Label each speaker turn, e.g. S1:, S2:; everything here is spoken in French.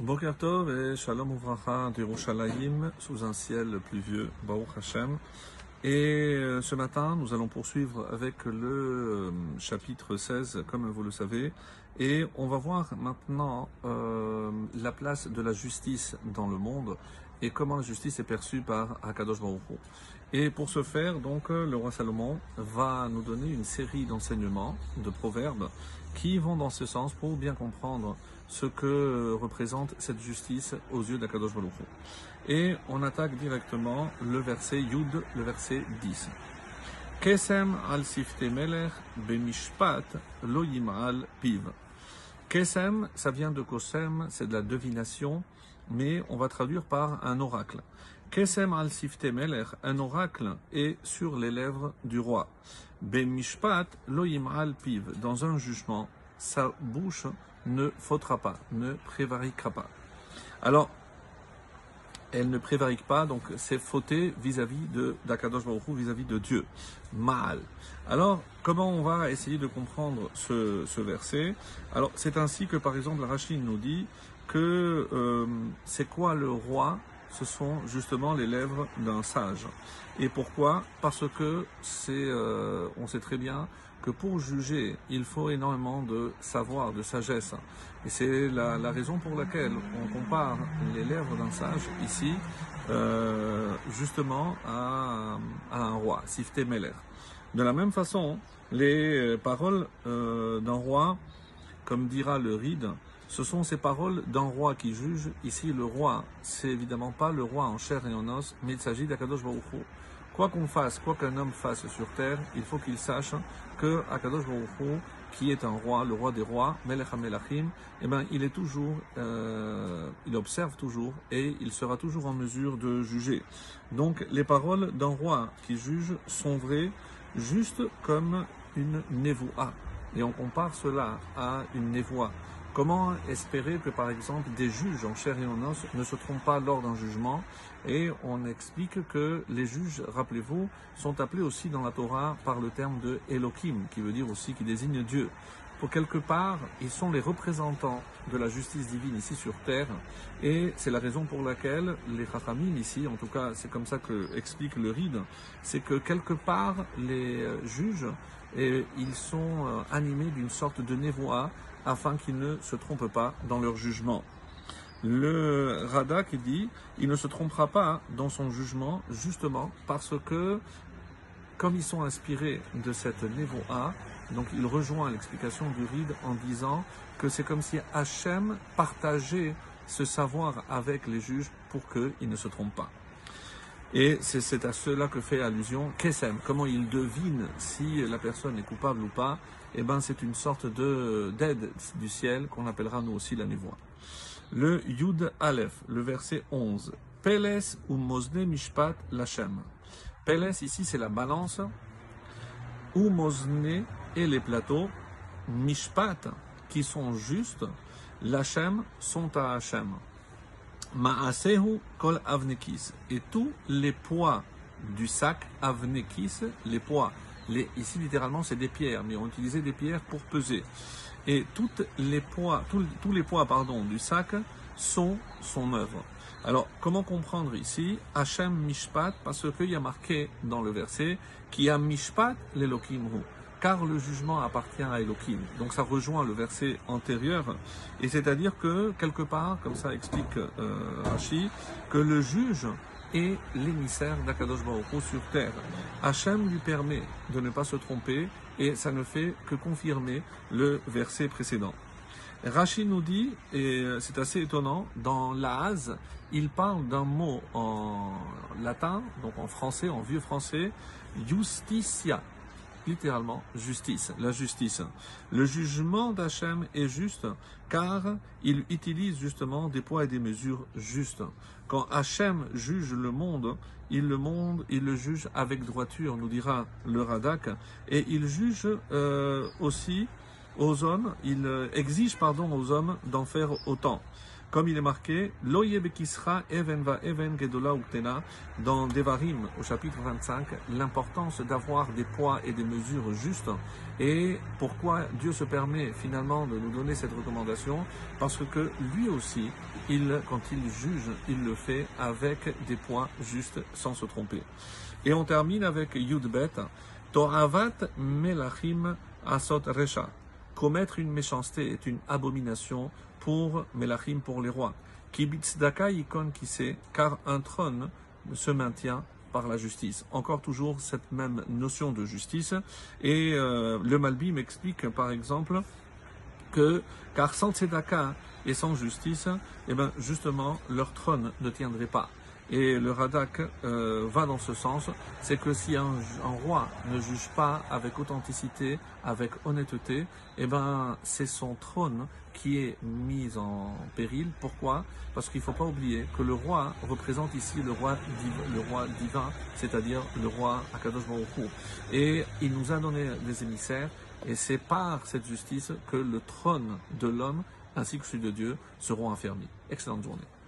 S1: Boker Tov et Shalom Uvracha d'Yerushalayim sous un ciel pluvieux, Baruch Hashem. Et euh, ce matin, nous allons poursuivre avec le euh, chapitre 16, comme vous le savez. Et on va voir maintenant euh, la place de la justice dans le monde et comment la justice est perçue par Akadosh Baruch Hu. Et pour ce faire, donc, le roi Salomon va nous donner une série d'enseignements, de proverbes, qui vont dans ce sens pour bien comprendre ce que représente cette justice aux yeux d'Akadosh Baruch. Et on attaque directement le verset Yud, le verset 10. Kesem al sifte melech bemishpat lo yimal piv. Kesem, ça vient de Kosem, c'est de la divination, mais on va traduire par un oracle. Kesem al sifte melech, un oracle est sur les lèvres du roi. Bemishpat lo yimal piv, dans un jugement, sa bouche ne faudra pas, ne prévariquera pas. Alors, elle ne prévarique pas, donc c'est fauter vis-à-vis de d'Akadosh Baruch vis-à-vis de Dieu. Mal. Alors, comment on va essayer de comprendre ce, verset? Alors, c'est ainsi que, par exemple, Rachid nous dit que euh, c'est quoi le roi ce sont justement les lèvres d'un sage. Et pourquoi? Parce que c'est, euh, on sait très bien que pour juger, il faut énormément de savoir, de sagesse. Et c'est la, raison pour laquelle on compare les lèvres d'un sage ici, euh, justement à, un roi, Sifte Meler. De la même façon, les paroles euh, d'un roi, comme dira le Ride, ce sont ces paroles d'un roi qui juge. Ici, le roi, c'est évidemment pas le roi en chair et en os, mais il s'agit d'Akadosh Baruch. Quoi qu'on fasse, quoi qu'un homme fasse sur terre, il faut qu'il sache que Akadosh Baruch qui est un roi, le roi des rois, Melech HaMelachim, eh ben, il est toujours, euh, il observe toujours et il sera toujours en mesure de juger. Donc, les paroles d'un roi qui juge sont vraies, juste comme une névoa. Et on compare cela à une névoie. Comment espérer que, par exemple, des juges en chair et en os ne se trompent pas lors d'un jugement Et on explique que les juges, rappelez-vous, sont appelés aussi dans la Torah par le terme de Elohim, qui veut dire aussi qui désigne Dieu. Pour quelque part, ils sont les représentants de la justice divine ici sur terre, et c'est la raison pour laquelle les Chachamim ici, en tout cas c'est comme ça que explique le Ride, c'est que quelque part les juges, et ils sont animés d'une sorte de névoie afin qu'ils ne se trompent pas dans leur jugement. Le Rada qui dit, il ne se trompera pas dans son jugement justement parce que comme ils sont inspirés de cette névoa, donc il rejoint l'explication du Ride en disant que c'est comme si Hachem partageait ce savoir avec les juges pour qu'ils ne se trompent pas. Et c'est à cela que fait allusion Kesem. Comment il devine si la personne est coupable ou pas? Eh ben, c'est une sorte de d'aide du ciel qu'on appellera nous aussi la névoie. Le Yud Aleph, le verset 11. Peles ou Mosne Mishpat Lachem. Peles, ici, c'est la balance. Ou Mosne et les plateaux. Mishpat, qui sont justes. Lachem sont à Hachem. Ma'asehu kol avnekis. Et tous les poids du sac avnekis, les poids, ici littéralement c'est des pierres, mais on utilisait des pierres pour peser. Et toutes les poids, tous, tous les poids pardon, du sac sont son œuvre. Alors, comment comprendre ici Hachem Mishpat, parce qu'il y a marqué dans le verset qui a Mishpat l'Elohim car le jugement appartient à Elohim. Donc ça rejoint le verset antérieur, et c'est-à-dire que quelque part, comme ça explique euh, que le juge est l'émissaire d'Akadosh Baruch sur terre. Hachem lui permet de ne pas se tromper, et ça ne fait que confirmer le verset précédent. Rashi nous dit, et c'est assez étonnant, dans l'Az, il parle d'un mot en latin, donc en français, en vieux français, justicia littéralement justice, la justice. Le jugement d'Hachem est juste car il utilise justement des poids et des mesures justes. Quand Hachem juge le monde, il le monde, il le juge avec droiture, nous dira le Radak, et il juge euh, aussi aux hommes, il exige pardon aux hommes d'en faire autant. Comme il est marqué, even va even gedola uktena, dans Devarim, au chapitre 25, l'importance d'avoir des poids et des mesures justes. Et pourquoi Dieu se permet finalement de nous donner cette recommandation? Parce que lui aussi, quand il juge, il le fait avec des poids justes, sans se tromper. Et on termine avec Yudbet, Toravat melachim asot resha. Commettre une méchanceté est une abomination pour Melachim, pour les rois. Kibitzdaka ikon sait, car un trône se maintient par la justice. Encore toujours cette même notion de justice. Et euh, le Malbi m'explique par exemple que, car sans tzedaka et sans justice, eh ben, justement, leur trône ne tiendrait pas. Et le Radak euh, va dans ce sens, c'est que si un, roi ne juge pas avec authenticité, avec honnêteté, eh ben c'est son trône qui est mis en péril. Pourquoi? Parce qu'il ne faut pas oublier que le roi représente ici le roi, le roi divin, c'est-à-dire le roi Akadosh Baruch Et il nous a donné des émissaires, et c'est par cette justice que le trône de l'homme ainsi que celui de Dieu seront affermis. Excellente journée.